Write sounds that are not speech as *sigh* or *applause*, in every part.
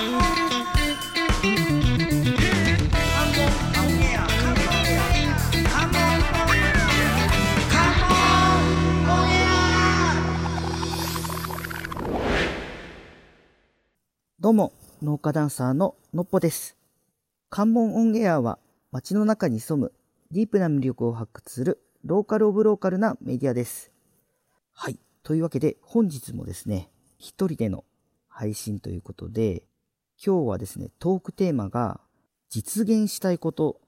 どうも、農家ダンサーののっぽです。関門オンエアは街の中に潜むディープな魅力を発掘するローカルオブローカルなメディアです。はい。というわけで本日もですね、一人での配信ということで、今日はですね、トークテーマが実現したいこと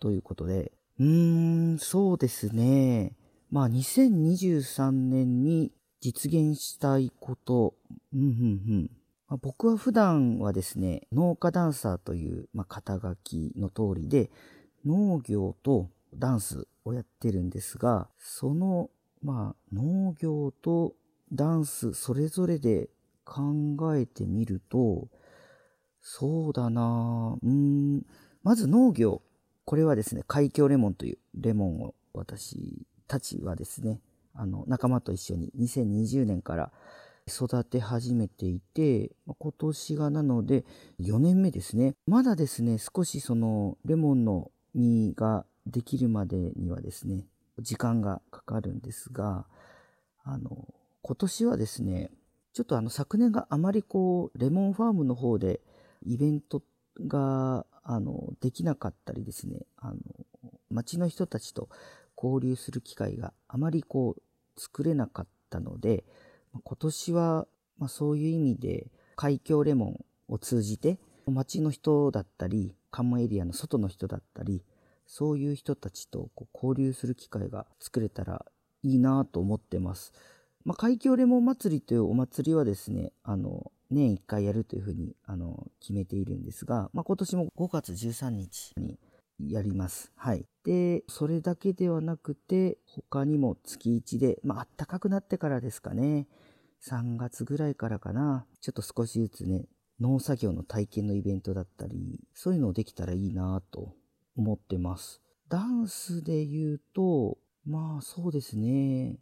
ということで、うーん、そうですね。まあ2023年に実現したいこと、うんうんうん。僕は普段はですね、農家ダンサーという、まあ、肩書きの通りで、農業とダンスをやってるんですが、その、まあ、農業とダンスそれぞれで考えてみると、そうだなうん、まず農業。これはですね、海峡レモンというレモンを私たちはですね、あの、仲間と一緒に2020年から育て始めていて、今年がなので4年目ですね。まだですね、少しそのレモンの実ができるまでにはですね、時間がかかるんですが、あの、今年はですね、ちょっとあの昨年があまりこう、レモンファームの方でイベントが、あの、できなかったりですね、あの、町の人たちと交流する機会があまりこう、作れなかったので、今年は、まあ、そういう意味で海峡レモンを通じて町の人だったり関門エリアの外の人だったりそういう人たちとこう交流する機会が作れたらいいなと思ってます。まあ、海峡レモン祭りというお祭りはですね、あの、年1回やるというふうにあの決めているんですが、まあ、今年も5月13日にやります。はい。で、それだけではなくて、他にも月1で、まあ、暖かくなってからですかね。3月ぐらいからかな。ちょっと少しずつね、農作業の体験のイベントだったり、そういうのをできたらいいなと思ってます。ダンスで言うと、まあそうですね。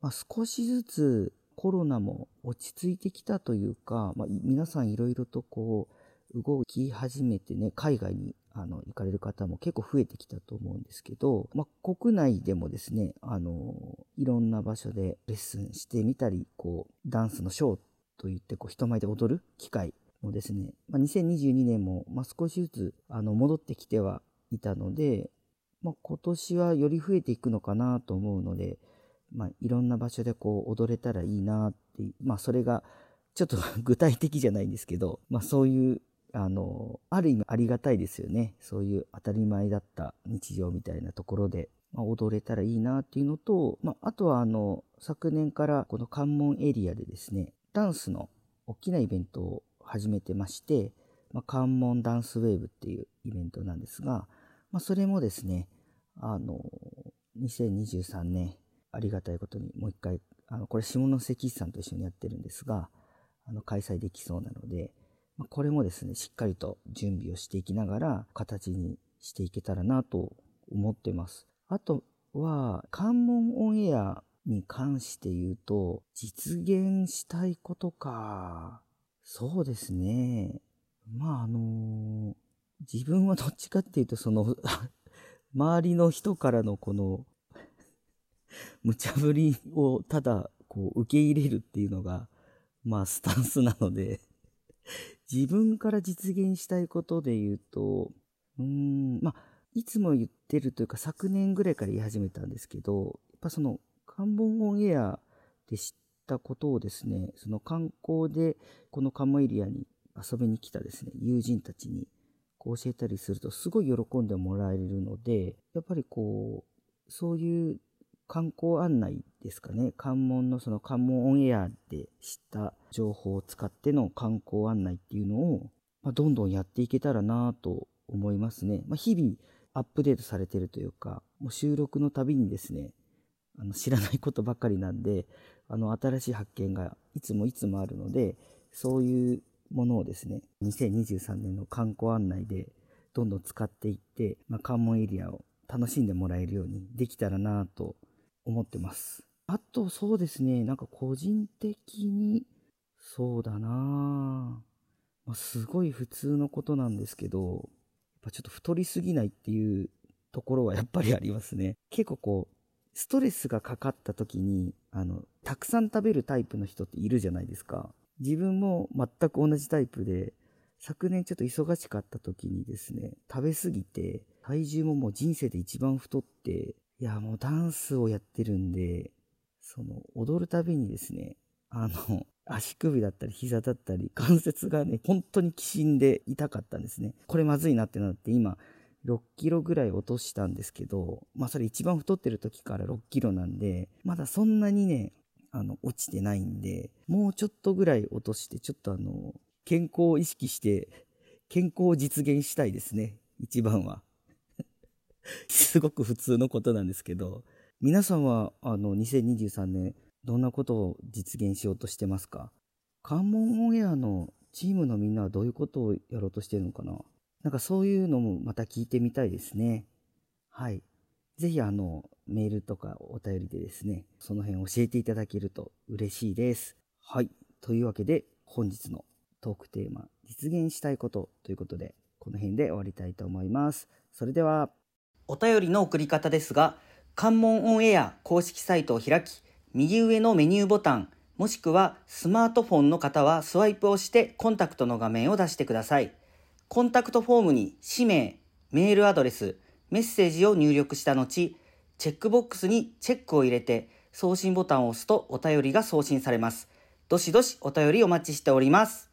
まあ、少しずつコロナも落ち着いてきたというか、まあ、皆さんいろいろとこう、動き始めてね、海外にあの行かれる方も結構増えてきたと思うんですけど、まあ、国内でもですね、あの、いろんな場所でレッスンしてみたり、こう、ダンスのショーといって、こう、人前で踊る機会もですね、まあ、2022年も、ま、少しずつ、あの、戻ってきてはいたので、まあ、今年はより増えていくのかなと思うので、まあ、いろんな場所でこう、踊れたらいいなって、まあ、それが、ちょっと *laughs* 具体的じゃないんですけど、まあ、そういうあの、ある意味ありがたいですよね。そういう当たり前だった日常みたいなところで、まあ、踊れたらいいなっていうのと、まあ、あとはあの、昨年からこの関門エリアでですね、ダンスの大きなイベントを始めてまして、まあ、関門ダンスウェーブっていうイベントなんですが、まあ、それもですね、あの、2023年、ありがたいことにもう一回、あの、これ下関市さんと一緒にやってるんですが、あの、開催できそうなので、まこれもですね、しっかりと準備をしていきながら、形にしていけたらなと思ってます。あとは、関門オンエアに関して言うと、実現したいことか。そうですね。まあ、あの自分はどっちかっていうと、その、*laughs* 周りの人からのこの、無茶ぶりをただ、こう、受け入れるっていうのが、まあ、スタンスなので、*laughs* 自分から実現したいことで言うと、うん、まあ、いつも言ってるというか昨年ぐらいから言い始めたんですけど、やっぱその、関門オンエアで知ったことをですね、その観光でこの関門エリアに遊びに来たですね、友人たちにこう教えたりするとすごい喜んでもらえるので、やっぱりこう、そういう観光案内ですかね。関門のその関門オンエアで知った情報を使っての観光案内っていうのを、まあ、どんどんやっていけたらなと思いますね。まあ、日々アップデートされてるというか、もう収録のたびにですね、あの知らないことばっかりなんで、あの新しい発見がいつもいつもあるので、そういうものをですね、2023年の観光案内でどんどん使っていって、まあ、関門エリアを楽しんでもらえるようにできたらなと思ってます。あと、そうですね、なんか個人的に、そうだなまあ、すごい普通のことなんですけど、やっぱちょっと太りすぎないっていうところは *laughs* やっぱりありますね。結構こう、ストレスがかかった時に、あの、たくさん食べるタイプの人っているじゃないですか。自分も全く同じタイプで、昨年ちょっと忙しかった時にですね、食べ過ぎて、体重ももう人生で一番太って、いや、もうダンスをやってるんで、その、踊るたびにですね、あの、*laughs* 足首だったり膝だったり関節がね、本当にきしんで痛かったんですね。これまずいなってなって今、6キロぐらい落としたんですけど、まあそれ一番太ってる時から6キロなんで、まだそんなにね、あの、落ちてないんで、もうちょっとぐらい落として、ちょっとあの、健康を意識して、健康を実現したいですね。一番は。*laughs* すごく普通のことなんですけど、皆さんは、あの、2023年、どんなことを実現しようとしてますか？関門オンエアのチームのみんなはどういうことをやろうとしてるのかな？なんかそういうのもまた聞いてみたいですね。はい。ぜひあの、メールとかお便りでですね、その辺教えていただけると嬉しいです。はい。というわけで、本日のトークテーマ、実現したいことということで、この辺で終わりたいと思います。それでは、お便りの送り方ですが、関門オンエア公式サイトを開き、右上のメニューボタン、もしくはスマートフォンの方はスワイプをしてコンタクトの画面を出してください。コンタクトフォームに氏名、メールアドレス、メッセージを入力した後、チェックボックスにチェックを入れて送信ボタンを押すとお便りが送信されます。どしどしお便りお待ちしております。